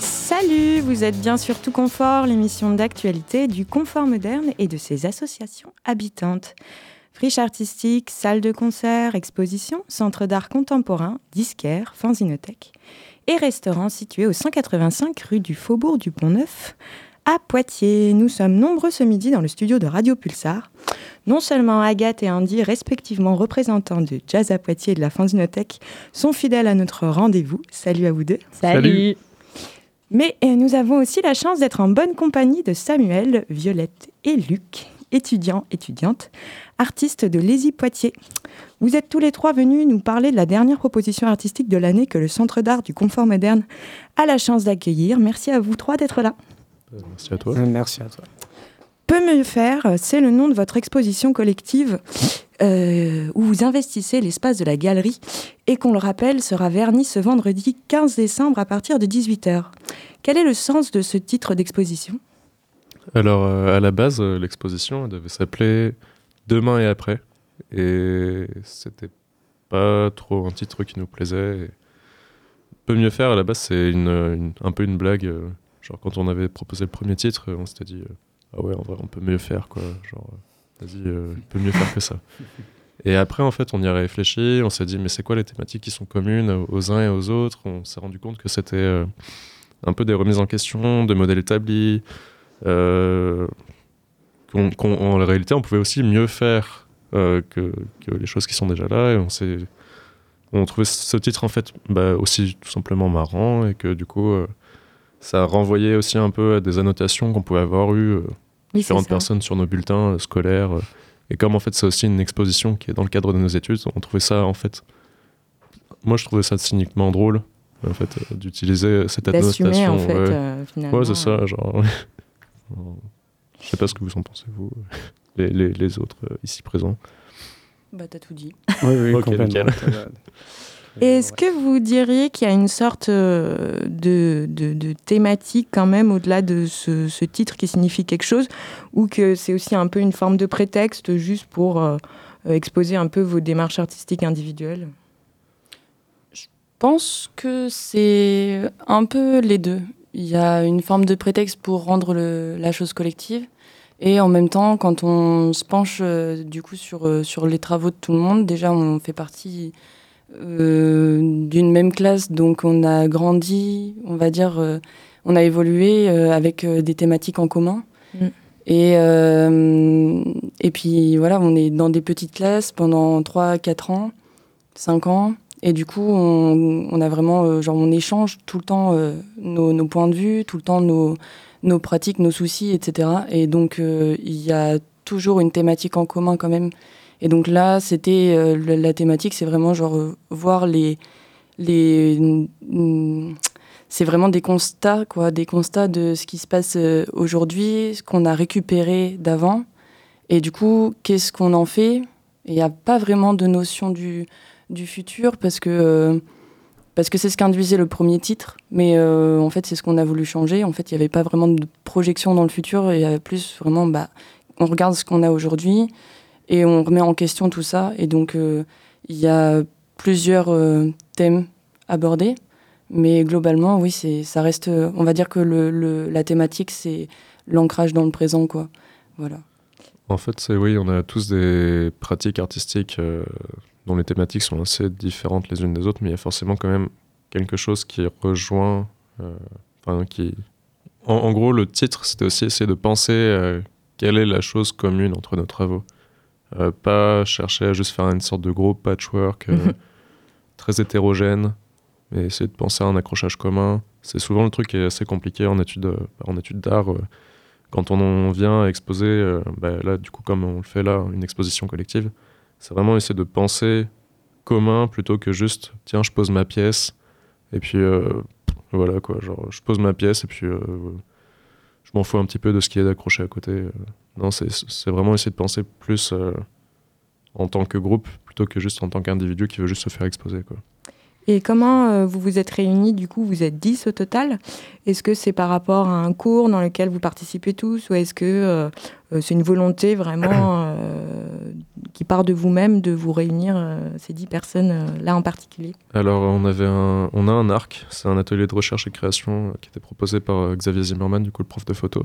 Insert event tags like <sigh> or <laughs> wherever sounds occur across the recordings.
Salut, vous êtes bien sur Tout Confort, l'émission d'actualité du confort moderne et de ses associations habitantes. Friche artistique, salle de concert, exposition, centre d'art contemporain, disquaire, fanzinothèque et restaurant situé au 185 rue du Faubourg du Pont-Neuf à Poitiers. Nous sommes nombreux ce midi dans le studio de Radio Pulsar. Non seulement Agathe et Andy, respectivement représentants de Jazz à Poitiers et de la Fanzinothèque, sont fidèles à notre rendez-vous. Salut à vous deux. Salut. Mais euh, nous avons aussi la chance d'être en bonne compagnie de Samuel, Violette et Luc, étudiants, étudiantes, artistes de Lézy Poitiers. Vous êtes tous les trois venus nous parler de la dernière proposition artistique de l'année que le Centre d'art du confort moderne a la chance d'accueillir. Merci à vous trois d'être là. Merci à toi. Merci à toi. Peu mieux faire, c'est le nom de votre exposition collective euh, où vous investissez l'espace de la galerie et qu'on le rappelle sera verni ce vendredi 15 décembre à partir de 18h. Quel est le sens de ce titre d'exposition? Alors, euh, à la base, euh, l'exposition devait s'appeler Demain et après. Et c'était pas trop un titre qui nous plaisait. Et Peut mieux faire, à la base, c'est une, une- un peu une blague. Genre, quand on avait proposé le premier titre, on s'était dit euh, Ah ouais, en vrai, on peut mieux faire, quoi. Genre, euh, vas-y, euh, il peut mieux faire que ça. <laughs> Et après, en fait, on y a réfléchi, on s'est dit, mais c'est quoi les thématiques qui sont communes aux uns et aux autres? On s'est rendu compte que c'était un peu des remises en question, de modèles établis, euh, qu'on- qu'on- en réalité, on pouvait aussi mieux faire euh, que, que les choses qui sont déjà là. Et on s'est, on trouvait ce titre en fait bah, aussi tout simplement marrant et que du coup, euh, ça renvoyait aussi un peu à des annotations qu'on pouvait avoir eues euh, Oui, différentes personnes sur nos bulletins euh, scolaires. euh, et comme en fait c'est aussi une exposition qui est dans le cadre de nos études, on trouvait ça en fait. Moi je trouvais ça cyniquement drôle en fait euh, d'utiliser cette annotation. en fait, ouais. euh, finalement. Ouais, c'est ça, genre. Je sais pas ce que vous en pensez, vous, <laughs> les, les, les autres euh, ici présents. Bah, t'as tout dit. Oui, oui, Ok, complètement. <laughs> Est-ce que vous diriez qu'il y a une sorte euh, de, de- de thématique quand même au-delà de ce, ce titre qui signifie quelque chose ou que c'est aussi un peu une forme de prétexte juste pour euh, euh, exposer un peu vos démarches artistiques individuelles? Je pense que c'est un peu les deux. Il y a une forme de prétexte pour rendre le- la chose collective. Et en même temps, quand on se penche euh, du coup sur, euh, sur les travaux de tout le monde, déjà on fait partie euh, d'une même classe, donc on a grandi, on va dire, euh, on a évolué euh, avec des thématiques en commun. Mm. Et, et puis voilà, on est dans des petites classes pendant 3-4 ans, 5 ans. Et du coup, on, on a vraiment, genre, on échange tout le temps nos, nos points de vue, tout le temps nos, nos pratiques, nos soucis, etc. Et donc, il y a toujours une thématique en commun quand même. Et donc là, c'était euh, la thématique, c'est vraiment genre euh, voir les, les, c'est vraiment des constats, quoi, des constats de ce qui se passe euh, aujourd'hui, ce qu'on a récupéré d'avant. Et du coup, qu'est-ce qu'on en fait? Il n'y a pas vraiment de notion du, du futur parce que parce que c'est ce qu'induisait le premier titre, mais en fait c'est ce qu'on a voulu changer. En fait, il n'y avait pas vraiment de projection dans le futur, il y avait plus vraiment, bah, on regarde ce qu'on a aujourd'hui et on remet en question tout ça. Et donc euh, il y a plusieurs euh, thèmes abordés, mais globalement, oui, ça reste. euh, On va dire que la thématique c'est l'ancrage dans le présent, quoi. Voilà. En fait, oui, on a tous des pratiques artistiques dont les thématiques sont assez différentes les unes des autres, mais il y a forcément quand même quelque chose qui rejoint. qui. En, en gros, le titre, c'était aussi essayer de penser euh, quelle est la chose commune entre nos travaux. Euh, pas chercher à juste faire une sorte de gros patchwork euh, Mhm. <laughs> très hétérogène, mais essayer de penser à un accrochage commun. C'est souvent le truc qui est assez compliqué en études, euh, en études d'art. quand on en vient à exposer, bah, là, du coup, comme on le fait là, une exposition collective, c'est vraiment essayer de penser commun plutôt que juste, tiens, je pose ma pièce, et puis voilà, quoi, genre, je pose ma pièce, et puis je m'en fous un petit peu de ce qui est accroché à côté. euh. Non, c'est vraiment essayer de penser plus euh, en tant que groupe plutôt que juste en tant qu'individu qui veut juste se faire exposer, quoi. Et comment euh, vous vous êtes réunis Du coup, vous êtes 10 au total? Est-ce que c'est par rapport à un cours dans lequel vous participez tous ou est-ce que euh, euh, c'est une volonté vraiment <clears throat> euh, qui part de vous-même de vous réunir, ces dix personnes-là en particulier? Alors, on, avait un, on a un arc, c'est un atelier de recherche et création qui était proposé par Xavier Zimmerman, du coup le prof de photo.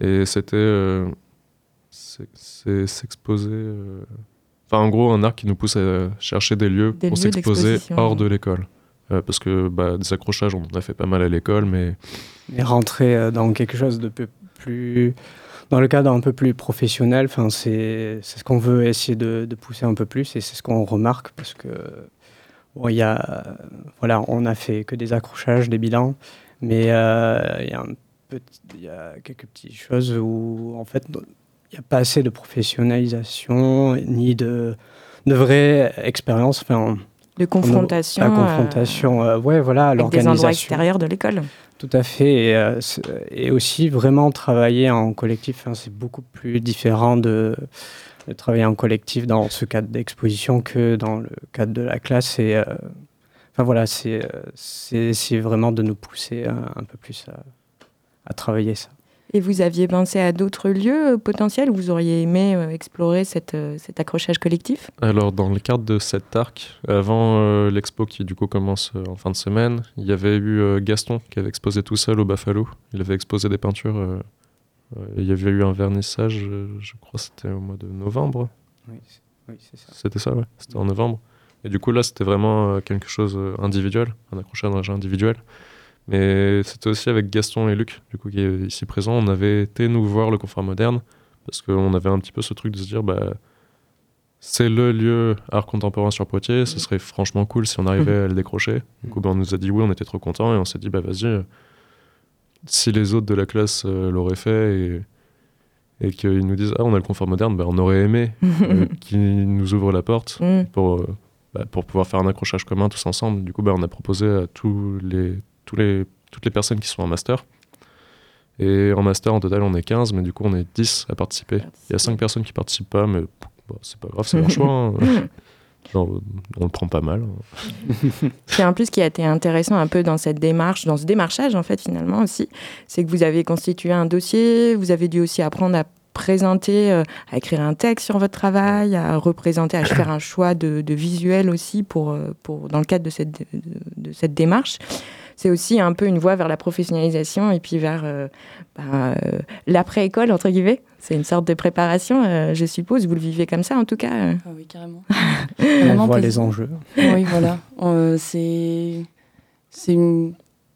Et c'était s'exposer. Enfin, en gros, un arc qui nous pousse à chercher des lieux pour s'exposer hors de l'école. Euh, parce que bah, des accrochages, on en a fait pas mal à l'école, mais... mais... rentrer euh, dans quelque chose de peu plus... Dans le cadre un peu plus professionnel, c'est ce qu'on veut essayer de, de, pousser un peu plus et c'est ce qu'on remarque parce que bon, y a, voilà, on a fait que des accrochages, des bilans, mais euh, il y, a y a quelques petites choses où en fait il n'y a pas assez de professionnalisation ni de, de vraie expérience. Enfin, de confrontation. La confrontation, euh, ouais, voilà, l'organisation. Des endroits extérieurs de l'école. Tout à fait. Et, euh, et, aussi, vraiment travailler en collectif, hein, c'est beaucoup plus différent de, de, travailler en collectif dans ce cadre d'exposition que dans le cadre de la classe. Et, euh, enfin, voilà, c'est vraiment de nous pousser un, peu plus à, à travailler ça. Et vous aviez pensé à d'autres lieux euh, potentiels où vous auriez aimé euh, explorer cette, euh, cet accrochage collectif? Alors, dans le cadre de cet arc, avant l'expo qui du coup commence en fin de semaine, il y avait eu Gaston qui avait exposé tout seul au Buffalo. Il avait exposé des peintures. il y avait eu un vernissage, je crois c'était au mois de novembre. Oui, c'est ça. C'était ça, ouais. C'était en novembre. Et du coup, là, c'était vraiment quelque chose individuel, un accrochage individuel. Mais c'était aussi avec Gaston et Luc, du coup, qui est ici présent. On avait été nous voir le confort moderne parce qu'on avait un petit peu ce truc de se dire, bah, c'est le lieu art contemporain sur Poitiers, ce serait franchement cool si on arrivait à le décrocher. Du coup, bah, on nous a dit oui, on était trop contents et on s'est dit, bah vas-y, euh, si les autres de la classe euh, l'auraient fait et, et qu'ils nous disent, ah, on a le confort moderne, bah, on aurait aimé <laughs> euh, qu'ils nous ouvrent la porte mm. pour, bah, pour pouvoir faire un accrochage commun tous ensemble. Du coup, bah, on a proposé à tous les les, toutes les personnes qui sont en master. Et en master, en total, on est 15, mais du coup, on est 10 à participer. Il y a 5 personnes qui participent pas, mais c'est pas grave, c'est leur <laughs> choix. Hein. on le prend pas mal. <laughs> C'est en plus ce qui a été intéressant un peu dans cette démarche, dans ce démarchage en fait finalement aussi, c'est que vous avez constitué un dossier, vous avez dû aussi apprendre à présenter, euh, à écrire un texte sur votre travail, à représenter, à faire un choix de, de visuel aussi pour, euh, pour, dans le cadre de cette, de cette démarche c'est aussi un peu une voie vers la professionnalisation et puis vers euh, bah, euh, l'après-école, entre guillemets. C'est une sorte de préparation, euh, je suppose. Vous le vivez comme ça, en tout cas ah Oui, carrément. <laughs> On voit les enjeux. Oui, voilà. c'est, c'est une,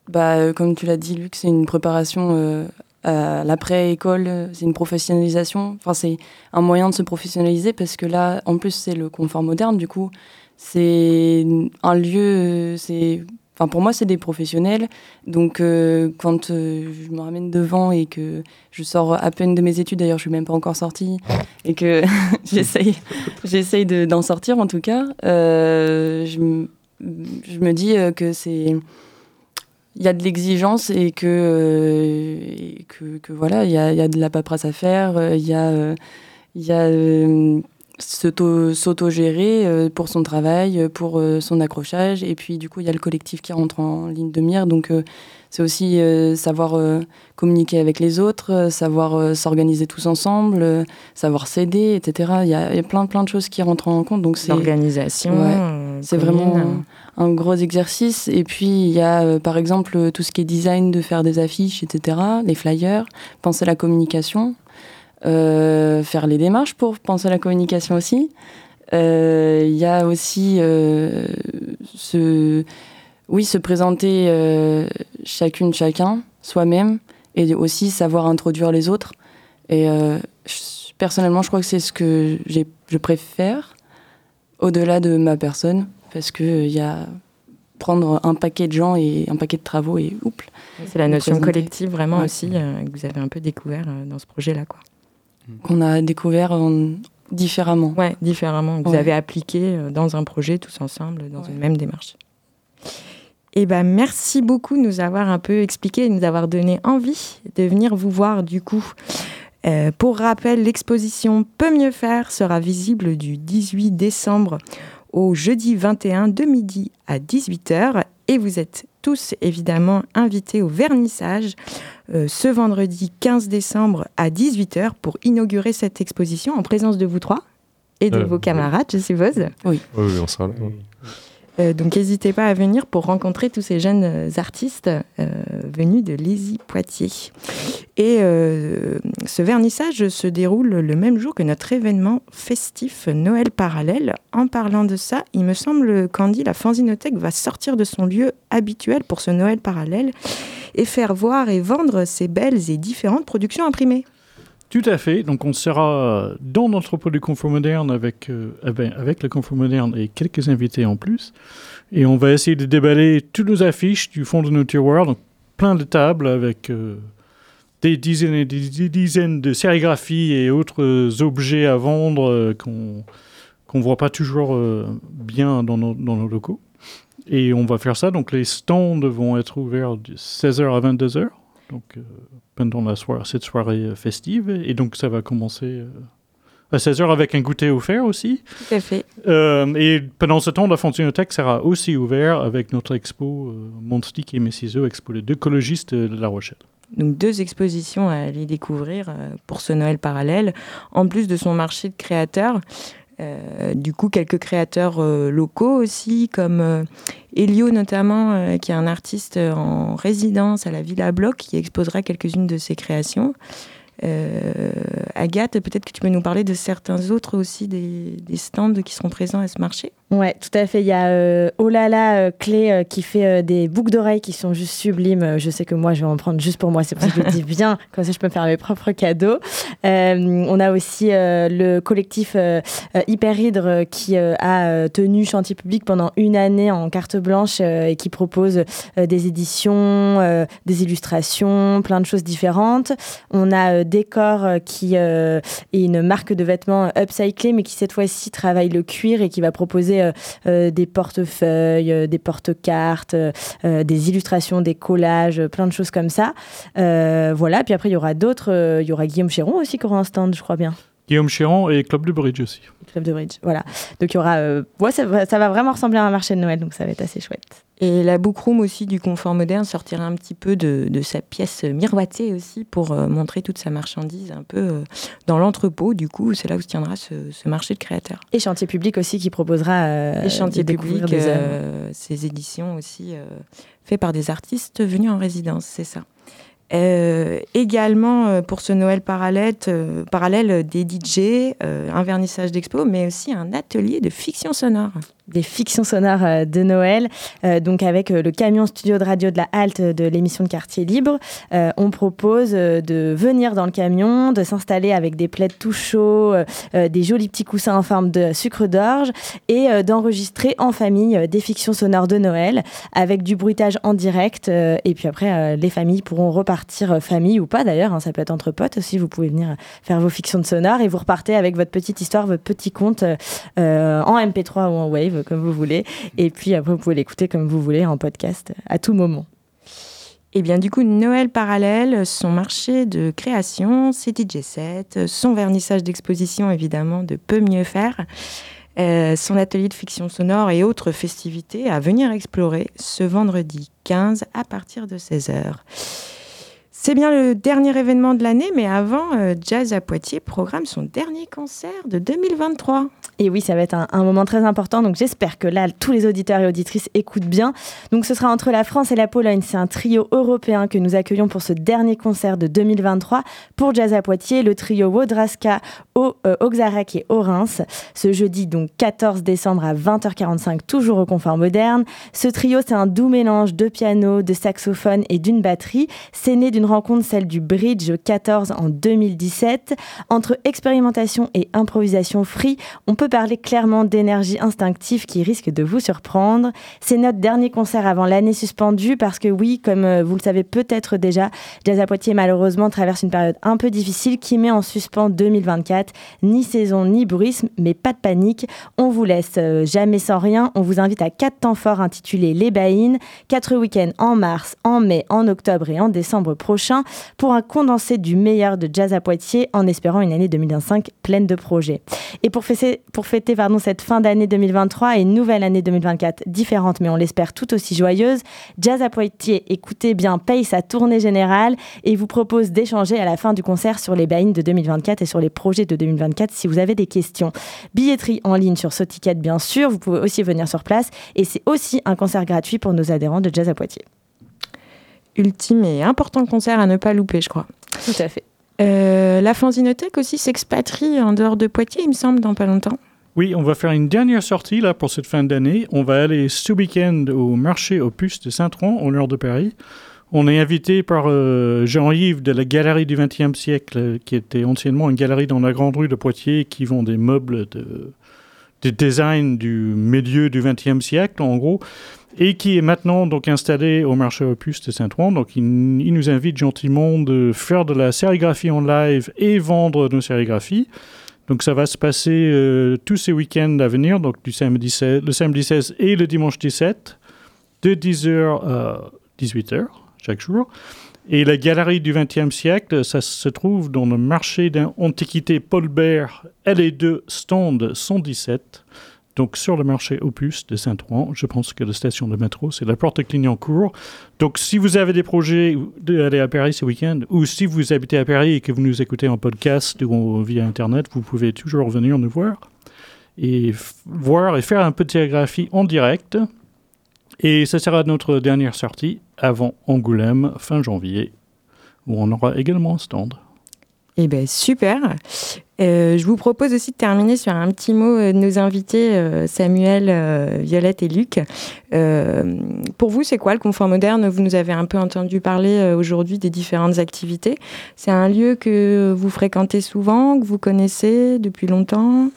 bah, comme tu l'as dit, Luc, c'est une préparation à l'après-école, c'est une professionnalisation. Enfin, c'est un moyen de se professionnaliser parce que là, en plus, c'est le confort moderne. Du coup, c'est un lieu, c'est Enfin, pour moi, c'est des professionnels. Donc, euh, quand euh, je me ramène devant et que je sors à peine de mes études, d'ailleurs, je suis même pas encore sortie, et que <laughs> j'essaye, d'en sortir en tout cas, euh, je, je, me dis que c'est. Il y a de l'exigence et que, que, voilà, il y a, y a, de la paperasse à faire, il y a. y a s'auto-gérer euh, pour son travail, euh, pour euh, son accrochage. Et puis, du coup, il y a le collectif qui rentre en ligne de mire. Donc, c'est aussi savoir communiquer avec les autres, savoir s'organiser tous ensemble, savoir s'aider, etc. Il y, a, plein, plein de choses qui rentrent en compte. Donc, c'est l'organisation. c'est vraiment un, un, gros exercice. Et puis, il y a, par exemple, tout ce qui est design, de faire des affiches, etc., les flyers, penser à la communication. Euh, faire les démarches pour penser à la communication aussi. Euh, il y a aussi euh, se, oui, se présenter chacune, chacun, soi-même, et aussi savoir introduire les autres. Et personnellement, je crois que c'est ce que je préfère au-delà de ma personne, parce qu'il y a prendre un paquet de gens et un paquet de travaux et oups. C'est la notion collective vraiment aussi que vous avez un peu découvert dans ce projet-là. quoi qu'on a découvert différemment. Ouais, différemment. Vous avez appliqué euh, dans un projet tous ensemble, dans une même démarche. Eh ben, merci beaucoup de nous avoir un peu expliqué, de nous avoir donné envie de venir vous voir du coup. Euh, pour rappel, l'exposition Peut mieux faire sera visible du 18 décembre au jeudi 21 de midi à 18h et vous êtes tous évidemment invités au vernissage euh, ce vendredi 15 décembre à 18h pour inaugurer cette exposition en présence de vous trois et de vos camarades, je suppose. Oui. Oui, on sera là. Euh, donc n'hésitez pas à venir pour rencontrer tous ces jeunes euh, artistes euh, venus de Lézy Poitiers. Et ce vernissage se déroule le même jour que notre événement festif Noël parallèle. En parlant de ça, il me semble qu'Andy, la Fanzinothèque, va sortir de son lieu habituel pour ce Noël parallèle et faire voir et vendre ses belles et différentes productions imprimées. Tout à fait. Donc, on sera dans l'entrepôt du Confort Moderne avec, euh, ben, avec le Confort Moderne et quelques invités en plus. Et on va essayer de déballer toutes nos affiches du fond de nos tiroirs. Donc, plein de tables avec euh, des dizaines et des dizaines de sérigraphies et autres objets à vendre euh, qu'on qu'on ne voit pas toujours bien dans nos, dans nos, locaux. Et on va faire ça. Donc, les stands vont être ouverts de 16h à 22h. Donc, pendant la soirée, cette soirée euh, festive. Et donc, ça va commencer euh, à 16h avec un goûter offert aussi. Tout à fait. Euh, et pendant ce temps, la Fontenothèque sera aussi ouverte avec notre expo euh, et Messizo, expo deux écologistes de La Rochelle. Donc deux expositions à aller découvrir pour ce Noël parallèle, en plus de son marché de créateurs. Euh, du coup, quelques créateurs euh, locaux aussi, comme euh, Elio notamment, qui est un artiste en résidence à la Villa Bloc, qui exposera quelques-unes de ses créations. Agathe, peut-être que tu peux nous parler de certains autres aussi, des, des stands qui seront présents à ce marché? Ouais, tout à fait. Il y a euh, Olala euh, Clé euh, qui fait euh, des boucles d'oreilles qui sont juste sublimes. Je sais que moi, je vais en prendre juste pour moi. C'est pour ça que je le dis <laughs> bien. Comme ça, je peux me faire mes propres cadeaux. on a aussi le collectif Hyper Hydre qui a tenu chantier public pendant une année en carte blanche et qui propose des éditions, des illustrations, plein de choses différentes. On a Décor qui est une marque de vêtements upcyclés, mais qui cette fois-ci travaille le cuir et qui va proposer euh, euh, des portefeuilles, euh, des porte-cartes, des illustrations, des collages, plein de choses comme ça. voilà, puis après, il y aura d'autres. Il y aura Guillaume Chéron aussi qui aura un stand, je crois bien. Guillaume Chéron et Club de Bridge aussi. Club de Bridge, voilà. Donc il y aura, ouais, ça, va, ça, va, vraiment ressembler à un marché de Noël, donc ça va être assez chouette. Et la Bookroom aussi du confort moderne sortira un petit peu de, de sa pièce miroitée aussi pour euh, montrer toute sa marchandise un peu euh, dans l'entrepôt. Du coup, c'est là où se tiendra ce, ce, marché de créateurs. Et Chantier Public aussi qui proposera euh, Chantier Public, ses éditions aussi faites par des artistes venus en résidence, c'est ça. Euh, également euh, pour ce Noël parallèle, euh, des DJ, un vernissage d'expo, mais aussi un atelier de fiction sonore. Des fictions sonores de Noël, donc avec le camion studio de radio de la halte de l'émission de Quartier Libre. on propose de venir dans le camion, de s'installer avec des plaids tout chauds, des jolis petits coussins en forme de sucre d'orge et d'enregistrer en famille des fictions sonores de Noël avec du bruitage en direct. et puis après, les familles pourront repartir euh, famille ou pas d'ailleurs, hein, ça peut être entre potes aussi, vous pouvez venir faire vos fictions de sonore et vous repartez avec votre petite histoire, votre petit conte euh, en MP3 ou en Wave, comme vous voulez. Et puis après, vous pouvez l'écouter comme vous voulez en podcast à tout moment. Et eh bien du coup, Noël parallèle, son marché de création, c'est DJ7, son vernissage d'exposition évidemment de Peu mieux faire, euh, son atelier de fiction sonore et autres festivités à venir explorer ce vendredi 15 à partir de 16h. C'est bien le dernier événement de l'année, mais avant, euh, Jazz à Poitiers programme son dernier concert de 2023. Et oui, ça va être un, moment très important. Donc j'espère que là, tous les auditeurs et auditrices écoutent bien. Donc ce sera entre la France et la Pologne. C'est un trio européen que nous accueillons pour ce dernier concert de 2023 pour Jazz à Poitiers, le trio Wodraska, au, euh, Auxarec et Reims. Ce jeudi, donc 14 décembre à 20h45, toujours au confort moderne. Ce trio, c'est un doux mélange de piano, de saxophone et d'une batterie. C'est né d'une rencontre, celle du Bridge 14 en 2017. Entre expérimentation et improvisation free, on peut parler clairement d'énergie instinctive qui risque de vous surprendre. C'est notre dernier concert avant l'année suspendue parce que oui, comme euh, vous le savez peut-être déjà, Jazz à Poitiers malheureusement traverse une période un peu difficile qui met en suspens 2024. Ni saison ni bruisme, mais pas de panique. On vous laisse euh, jamais sans rien. On vous invite à quatre temps forts intitulés Les Baïnes. Quatre week-ends en mars, en mai, en octobre et en décembre prochain pour un condensé du meilleur de jazz à Poitiers en espérant une année 2025 pleine de projets. Et pour fêter, pardon, cette fin d'année 2023 et une nouvelle année 2024 différente mais on l'espère tout aussi joyeuse, Jazz à Poitiers, écoutez bien, paye sa tournée générale et vous propose d'échanger à la fin du concert sur les buy de 2024 et sur les projets de 2024 si vous avez des questions. Billetterie en ligne sur Soticket bien sûr, vous pouvez aussi venir sur place et c'est aussi un concert gratuit pour nos adhérents de Jazz à Poitiers. Ultime et important concert à ne pas louper, je crois. Tout à fait. Euh, la Fanzinothèque aussi s'expatrie en dehors de Poitiers, il me semble, dans pas longtemps. Oui, on va faire une dernière sortie là pour cette fin d'année. On va aller ce week-end au marché aux puces de Saint-Tron, au nord de Paris. On est invité par euh, Jean-Yves de la Galerie du XXe siècle, qui était anciennement une galerie dans la Grande Rue de Poitiers, qui vend des meubles de, de design du milieu du XXe siècle, en gros, et qui est maintenant donc installé au marché Opus de Saint-Ouen. Donc, il, nous invite gentiment de faire de la sérigraphie en live et vendre nos sérigraphies. Donc, ça va se passer euh, tous ces week-ends à venir, donc du samedi 16, le samedi 16 et le dimanche 17, de 10h à 18h chaque jour. Et la galerie du XXe siècle, ça se trouve dans le marché d'antiquité Paul Bert, LE2, stand 117. Donc sur le marché Opus de Saint-Ouen, je pense que la station de métro, c'est la porte Clignancourt. Donc si vous avez des projets d'aller à Paris ce week-end, ou si vous habitez à Paris et que vous nous écoutez en podcast ou via Internet, vous pouvez toujours venir nous voir et voir et faire un peu de sérigraphie en direct. Et ce sera notre dernière sortie avant Angoulême, fin janvier, où on aura également un stand. Eh bien, super. Euh, je vous propose aussi de terminer sur un petit mot de nos invités, euh, Samuel, euh, Violette et Luc. pour vous, c'est quoi le confort moderne? Vous nous avez un peu entendu parler aujourd'hui des différentes activités. C'est un lieu que vous fréquentez souvent, que vous connaissez depuis longtemps?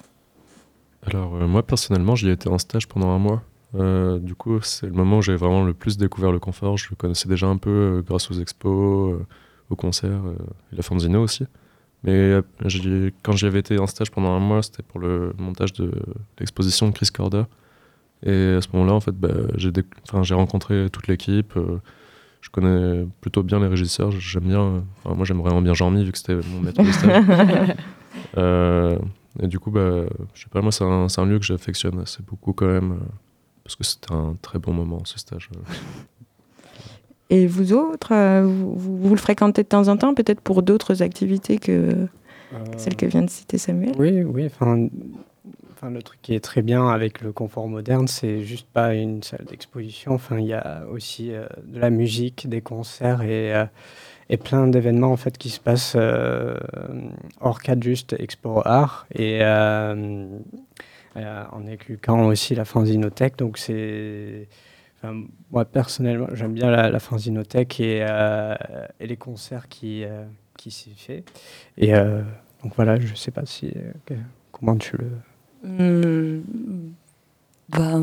Alors, moi, personnellement, j'y ai été en stage pendant un mois. Euh, du coup, c'est le moment où j'ai vraiment le plus découvert le confort. Je le connaissais déjà un peu euh, grâce aux expos, euh, aux concerts et la Fanzino aussi. Mais quand j'y avais été en stage pendant un mois, c'était pour le montage de l'exposition de Chris Corda. Et à ce moment-là, en fait, bah, j'ai rencontré toute l'équipe. je connais plutôt bien les régisseurs. J'aime bien. moi, j'aime vraiment bien Jean-Mi, vu que c'était mon maître de stage. <laughs> et du coup, bah, je sais pas, moi, c'est un, un, lieu que j'affectionne assez beaucoup quand même parce que c'était un très bon moment, ce stage. Et vous autres, euh, vous, le fréquentez de temps en temps, peut-être pour d'autres activités que euh, celle que vient de citer Samuel? Oui, oui. Enfin, enfin, le truc qui est très bien avec le confort moderne, c'est juste pas une salle d'exposition. Enfin, il y a aussi euh, de la musique, des concerts et, et plein d'événements en fait qui se passent hors cadre juste Expo Art. Et euh, en incluant aussi la fanzinothèque. Donc c'est, moi personnellement, j'aime bien la, la fanzinothèque et, euh, et, les concerts qui euh, qui s'y fait. Et donc voilà, je sais pas si comment tu le. Mmh, bah,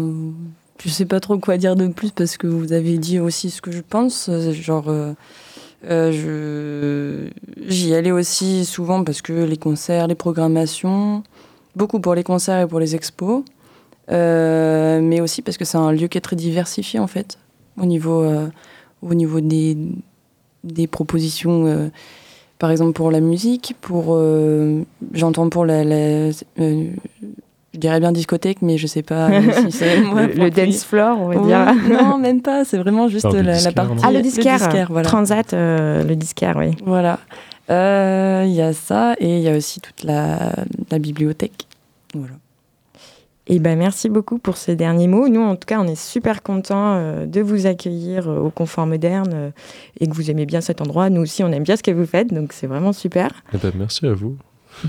je sais pas trop quoi dire de plus parce que vous avez dit aussi ce que je pense. Genre, je j'y allais aussi souvent parce que les concerts, les programmations, beaucoup pour les concerts et pour les expos, euh, mais aussi parce que c'est un lieu qui est très diversifié en fait, au niveau, euh, au niveau des, des propositions, euh, par exemple pour la musique, pour, j'entends pour la, je dirais bien discothèque, mais je sais pas <laughs> si c'est le, dance floor, on va dire. <laughs> non, même pas. C'est vraiment juste la, partie. Ah, le disquaire. voilà. Transat, le disquaire, oui. Voilà. Il euh, y a ça et il y a aussi toute la, bibliothèque. Voilà. Et eh ben merci beaucoup pour ces derniers mots. Nous, en tout cas, on est super contents euh, de vous accueillir euh, au Confort Moderne et que vous aimez bien cet endroit. Nous aussi, on aime bien ce que vous faites, donc c'est vraiment super. Eh ben, merci à vous.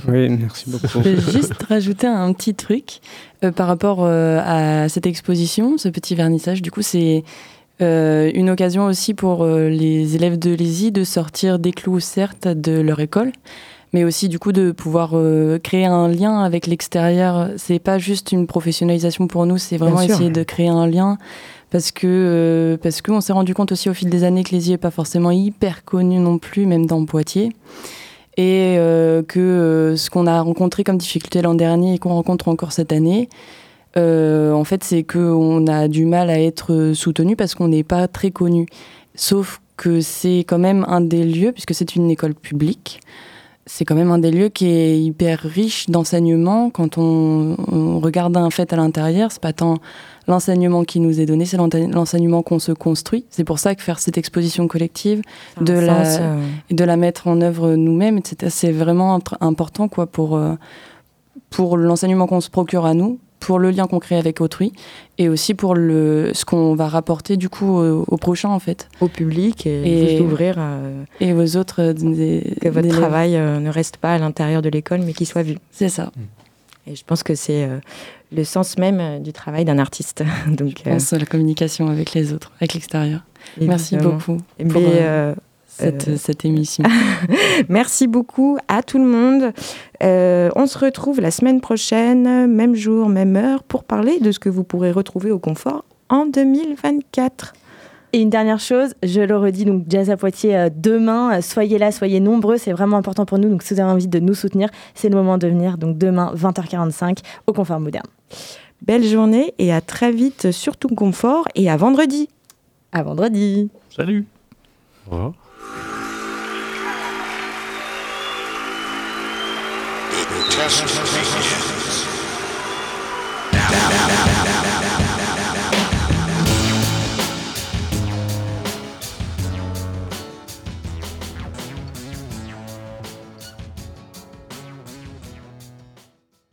Oui, merci beaucoup. Je vais juste rajouter un petit truc par rapport à cette exposition, ce petit vernissage. Du coup, c'est euh, une occasion aussi pour euh, les élèves de l'ESI de sortir des clous, certes, de leur école, mais aussi du coup de pouvoir euh, créer un lien avec l'extérieur. C'est pas juste une professionnalisation pour nous, c'est vraiment essayer de créer un lien parce que parce qu'on s'est rendu compte aussi au fil des années que l'ESI est pas forcément hyper connu non plus, même dans Poitiers. Et que ce qu'on a rencontré comme difficulté l'an dernier et qu'on rencontre encore cette année, euh, en fait, c'est qu'on a du mal à être soutenu parce qu'on n'est pas très connu. Sauf que c'est quand même un des lieux, puisque c'est une école publique, c'est quand même un des lieux qui est hyper riche d'enseignement. Quand on, on, regarde un fait à l'intérieur, c'est pas tant l'enseignement qui nous est donné, c'est l'enseignement qu'on se construit. C'est pour ça que faire cette exposition collective, de la, sens, euh... de la mettre en œuvre nous-mêmes, etc., c'est vraiment important quoi, pour, euh, pour l'enseignement qu'on se procure à nous, pour le lien qu'on crée avec autrui et aussi pour le, ce qu'on va rapporter du coup au, au, prochain en fait. Au public et, et ouvrir à, et aux autres. Euh, des, que votre travail euh, ne reste pas à l'intérieur de l'école mais qu'il soit vu. C'est ça. Et je pense que c'est euh, le sens même euh, du travail d'un artiste. <laughs> Donc, je pense euh, la communication avec les autres, avec l'extérieur. Merci beaucoup pour euh, cette, cette, émission. <laughs> Merci beaucoup à tout le monde. on se retrouve la semaine prochaine, même jour, même heure, pour parler de ce que vous pourrez retrouver au confort en 2024. Et une dernière chose, je le redis, donc Jazz à Poitiers euh, demain, soyez là, soyez nombreux, c'est vraiment important pour nous. Donc si vous avez envie de nous soutenir, c'est le moment de venir. Donc demain, 20h45, au Confort Moderne. Belle journée et à très vite sur Tout Confort et à vendredi. À vendredi. Salut. Au revoir. Just begins. now. now, now, now